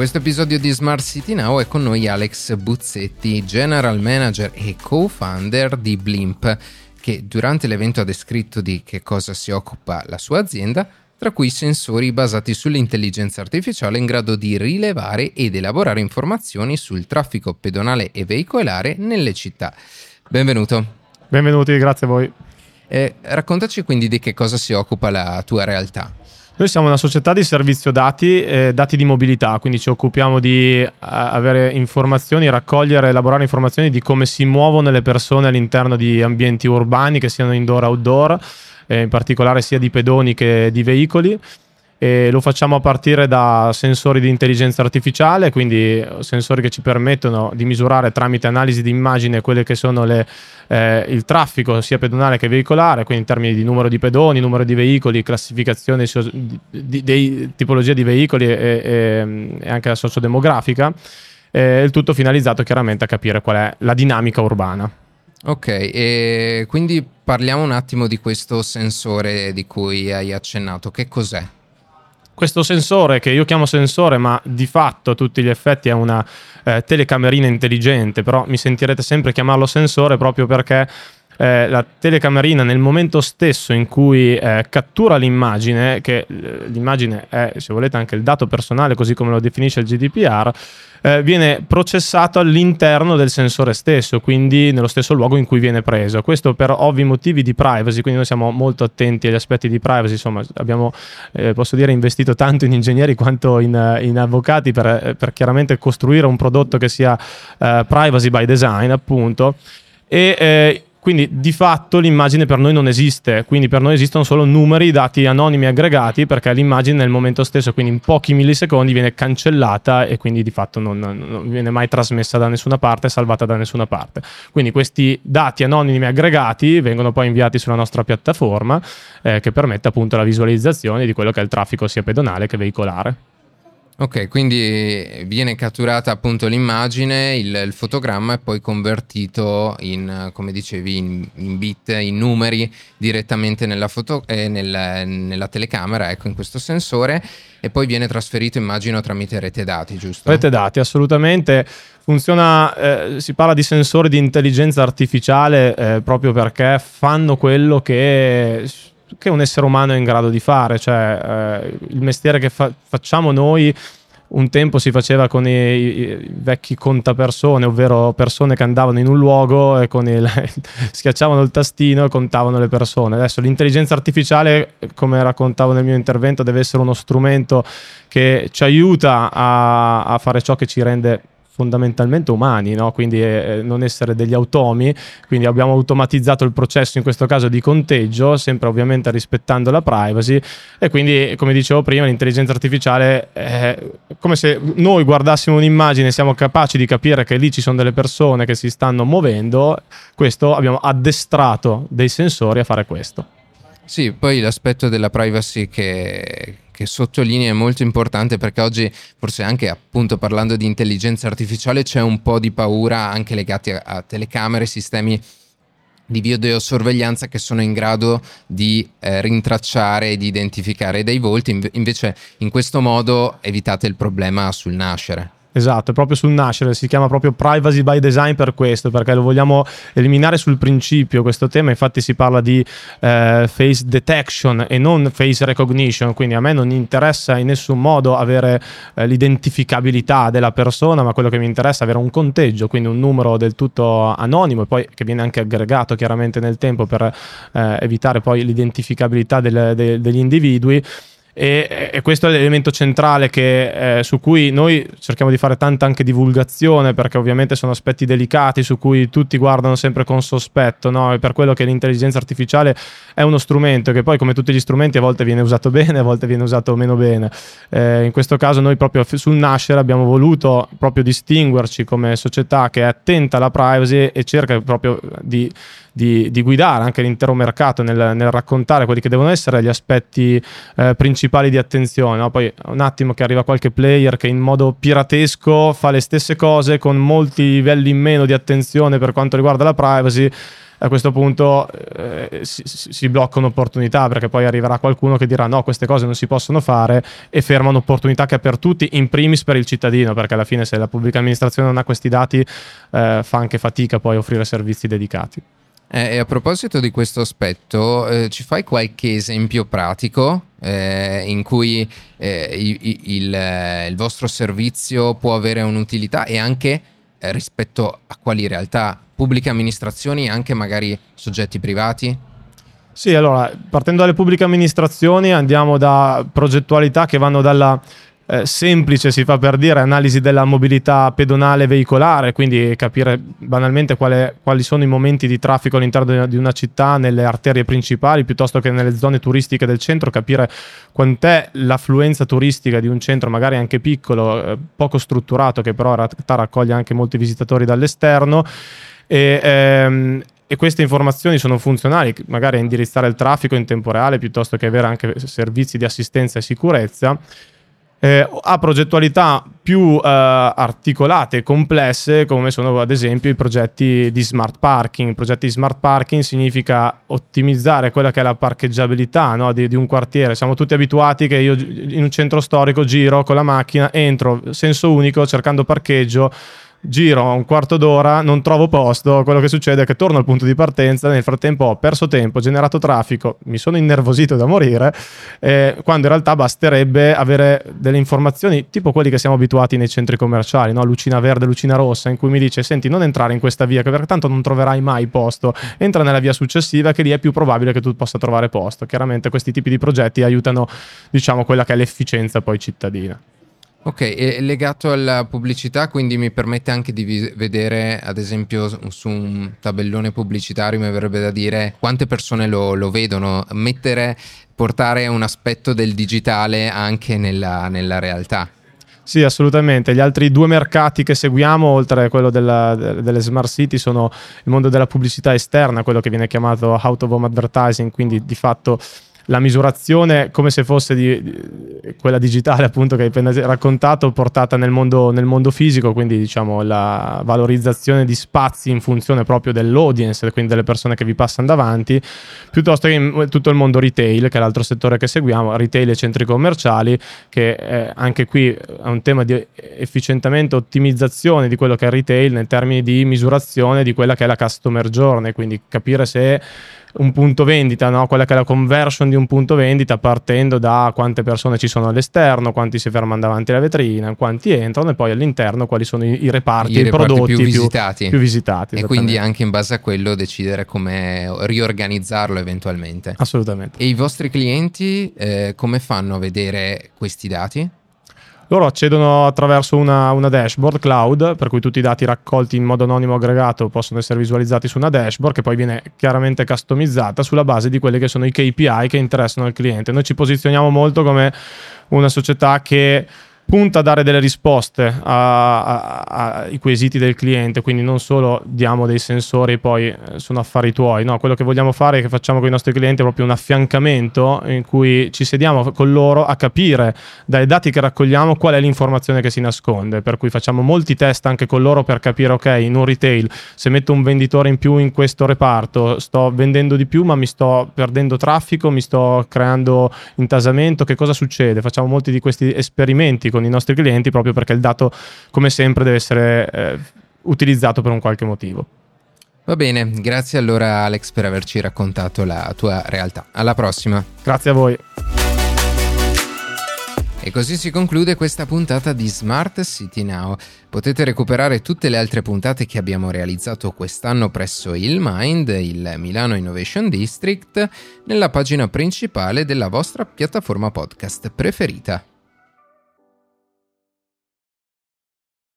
questo episodio di Smart City Now è con noi Alex Buzzetti, General Manager e co-founder di Blimp, che durante l'evento ha descritto di che cosa si occupa la sua azienda, tra cui sensori basati sull'intelligenza artificiale in grado di rilevare ed elaborare informazioni sul traffico pedonale e veicolare nelle città. Benvenuto. Benvenuti, grazie a voi. Eh, raccontaci quindi di che cosa si occupa la tua realtà. Noi siamo una società di servizio dati, eh, dati di mobilità, quindi ci occupiamo di uh, avere informazioni, raccogliere, elaborare informazioni di come si muovono le persone all'interno di ambienti urbani, che siano indoor o outdoor, eh, in particolare sia di pedoni che di veicoli e lo facciamo a partire da sensori di intelligenza artificiale, quindi sensori che ci permettono di misurare tramite analisi di immagine quelle che sono le, eh, il traffico sia pedonale che veicolare, quindi in termini di numero di pedoni, numero di veicoli, classificazione di, di, di tipologia di veicoli e, e, e anche la sociodemografica, eh, il tutto finalizzato chiaramente a capire qual è la dinamica urbana. Ok, e quindi parliamo un attimo di questo sensore di cui hai accennato, che cos'è? Questo sensore che io chiamo sensore ma di fatto a tutti gli effetti è una eh, telecamerina intelligente però mi sentirete sempre chiamarlo sensore proprio perché eh, la telecamerina nel momento stesso in cui eh, cattura l'immagine, che eh, l'immagine è, se volete, anche il dato personale, così come lo definisce il GDPR, eh, viene processato all'interno del sensore stesso, quindi nello stesso luogo in cui viene preso. Questo per ovvi motivi di privacy, quindi noi siamo molto attenti agli aspetti di privacy, insomma abbiamo, eh, posso dire, investito tanto in ingegneri quanto in, in avvocati per, per, chiaramente costruire un prodotto che sia eh, privacy by design, appunto. E eh, quindi di fatto l'immagine per noi non esiste, quindi per noi esistono solo numeri, dati anonimi aggregati, perché l'immagine nel momento stesso, quindi in pochi millisecondi, viene cancellata e quindi di fatto non, non viene mai trasmessa da nessuna parte, salvata da nessuna parte. Quindi questi dati anonimi aggregati vengono poi inviati sulla nostra piattaforma eh, che permette appunto la visualizzazione di quello che è il traffico sia pedonale che veicolare. Ok, quindi viene catturata appunto l'immagine, il, il, fotogramma e poi convertito in, come dicevi, in, in bit, in numeri direttamente nella, foto, eh, nel, nella telecamera, ecco, in questo sensore e poi viene trasferito, immagino, tramite rete dati, giusto? Rete dati, assolutamente. Funziona, eh, si parla di sensori di intelligenza artificiale eh, proprio perché fanno quello che che un essere umano è in grado di fare, cioè eh, il mestiere che fa- facciamo noi un tempo si faceva con i, i, vecchi contapersone, ovvero persone che andavano in un luogo e il, schiacciavano il tastino e contavano le persone. Adesso l'intelligenza artificiale, come raccontavo nel mio intervento, deve essere uno strumento che ci aiuta a, a fare ciò che ci rende fondamentalmente umani, no? quindi eh, non essere degli automi, quindi abbiamo automatizzato il processo in questo caso di conteggio, sempre ovviamente rispettando la privacy e quindi come dicevo prima l'intelligenza artificiale è come se noi guardassimo un'immagine e siamo capaci di capire che lì ci sono delle persone che si stanno muovendo, questo abbiamo addestrato dei sensori a fare questo. Sì, poi l'aspetto della privacy che, che sottolinea è molto importante perché oggi, forse anche appunto parlando di intelligenza artificiale, c'è un po' di paura anche legati a, a telecamere, sistemi di videosorveglianza che sono in grado di eh, rintracciare e di identificare dei volti, invece in questo modo evitate il problema sul nascere. Esatto, proprio sul nascere, si chiama proprio privacy by design per questo, perché lo vogliamo eliminare sul principio questo tema, infatti si parla di eh, face detection e non face recognition, quindi a me non interessa in nessun modo avere eh, l'identificabilità della persona, ma quello che mi interessa è avere un conteggio, quindi un numero del tutto anonimo e poi che viene anche aggregato chiaramente nel tempo per eh, evitare poi l'identificabilità del, de, degli individui e, e, questo è l'elemento centrale che, eh, su cui noi cerchiamo di fare tanta anche divulgazione perché ovviamente sono aspetti delicati su cui tutti guardano sempre con sospetto no? e per quello che l'intelligenza artificiale è uno strumento che poi come tutti gli strumenti a volte viene usato bene a volte viene usato meno bene eh, in questo caso noi proprio sul nascere abbiamo voluto proprio distinguerci come società che è attenta alla privacy e cerca proprio di di, di guidare anche l'intero mercato nel, nel, raccontare quelli che devono essere gli aspetti eh, principali di attenzione. No? Poi un attimo che arriva qualche player che in modo piratesco fa le stesse cose con molti livelli in meno di attenzione per quanto riguarda la privacy a questo punto eh, si, si bloccano opportunità perché poi arriverà qualcuno che dirà no, queste cose non si possono fare e fermano opportunità che ha per tutti, in primis per il cittadino, perché alla fine se la pubblica amministrazione non ha questi dati eh, fa anche fatica poi a offrire servizi dedicati. Eh, e a proposito di questo aspetto, eh, ci fai qualche esempio pratico eh, in cui eh, il, il, il, vostro servizio può avere un'utilità e anche eh, rispetto a quali realtà, pubbliche amministrazioni e anche magari soggetti privati? Sì, allora, partendo dalle pubbliche amministrazioni andiamo da progettualità che vanno dalla eh, semplice, si fa per dire, analisi della mobilità pedonale veicolare, quindi capire banalmente quale, quali sono i momenti di traffico all'interno di una città, nelle arterie principali, piuttosto che nelle zone turistiche del centro, capire quant'è l'affluenza turistica di un centro, magari anche piccolo, eh, poco strutturato, che però in realtà raccoglie anche molti visitatori dall'esterno. E, ehm, e queste informazioni sono funzionali magari a indirizzare il traffico in tempo reale piuttosto che avere anche servizi di assistenza e sicurezza eh, ha progettualità più eh, articolate e complesse come sono ad esempio i progetti di smart parking. I progetti di smart parking significa ottimizzare quella che è la parcheggiabilità no, di, di, un quartiere. Siamo tutti abituati che io in un centro storico giro con la macchina, entro senso unico cercando parcheggio giro un quarto d'ora, non trovo posto, quello che succede è che torno al punto di partenza, nel frattempo ho perso tempo, ho generato traffico, mi sono innervosito da morire, eh, quando in realtà basterebbe avere delle informazioni tipo quelli che siamo abituati nei centri commerciali, no? lucina verde, lucina rossa, in cui mi dice senti non entrare in questa via, perché tanto non troverai mai posto, entra nella via successiva che lì è più probabile che tu possa trovare posto. Chiaramente questi tipi di progetti aiutano diciamo quella che è l'efficienza poi cittadina. Ok, è legato alla pubblicità, quindi mi permette anche di vedere, ad esempio, su un tabellone pubblicitario, mi verrebbe da dire quante persone lo, lo vedono, mettere, portare un aspetto del digitale anche nella, nella realtà. Sì, assolutamente. Gli altri due mercati che seguiamo, oltre a quello della, delle smart city, sono il mondo della pubblicità esterna, quello che viene chiamato out of home advertising, quindi di fatto la misurazione come se fosse di, di, quella digitale appunto che hai appena raccontato portata nel mondo, nel mondo, fisico quindi diciamo la valorizzazione di spazi in funzione proprio dell'audience quindi delle persone che vi passano davanti piuttosto che in tutto il mondo retail che è l'altro settore che seguiamo retail e centri commerciali che eh, anche qui è un tema di efficientamento ottimizzazione di quello che è il retail nei termini di misurazione di quella che è la customer journey quindi capire se un punto vendita, no? quella che è la conversion di un punto vendita partendo da quante persone ci sono all'esterno, quanti si fermano davanti alla vetrina, quanti entrano e poi all'interno quali sono i, i reparti, I, i reparti prodotti più visitati. Più, più visitati e quindi anche in base a quello decidere come riorganizzarlo eventualmente. Assolutamente. E i vostri clienti eh, come fanno a vedere questi dati? Loro accedono attraverso una, una, dashboard cloud, per cui tutti i dati raccolti in modo anonimo aggregato possono essere visualizzati su una dashboard che poi viene chiaramente customizzata sulla base di quelli che sono i KPI che interessano al cliente. Noi ci posizioniamo molto come una società che punta a dare delle risposte ai quesiti del cliente, quindi non solo diamo dei sensori poi eh, sono affari tuoi, no, quello che vogliamo fare e che facciamo con i nostri clienti è proprio un affiancamento in cui ci sediamo con loro a capire dai dati che raccogliamo qual è l'informazione che si nasconde, per cui facciamo molti test anche con loro per capire, ok, in un retail, se metto un venditore in più in questo reparto, sto vendendo di più ma mi sto perdendo traffico, mi sto creando intasamento, che cosa succede? Facciamo molti di questi esperimenti con con i nostri clienti proprio perché il dato, come sempre, deve essere eh, utilizzato per un qualche motivo. Va bene, grazie allora Alex per averci raccontato la tua realtà. Alla prossima. Grazie a voi. E così si conclude questa puntata di Smart City Now. Potete recuperare tutte le altre puntate che abbiamo realizzato quest'anno presso il Mind, il Milano Innovation District, nella pagina principale della vostra piattaforma podcast preferita.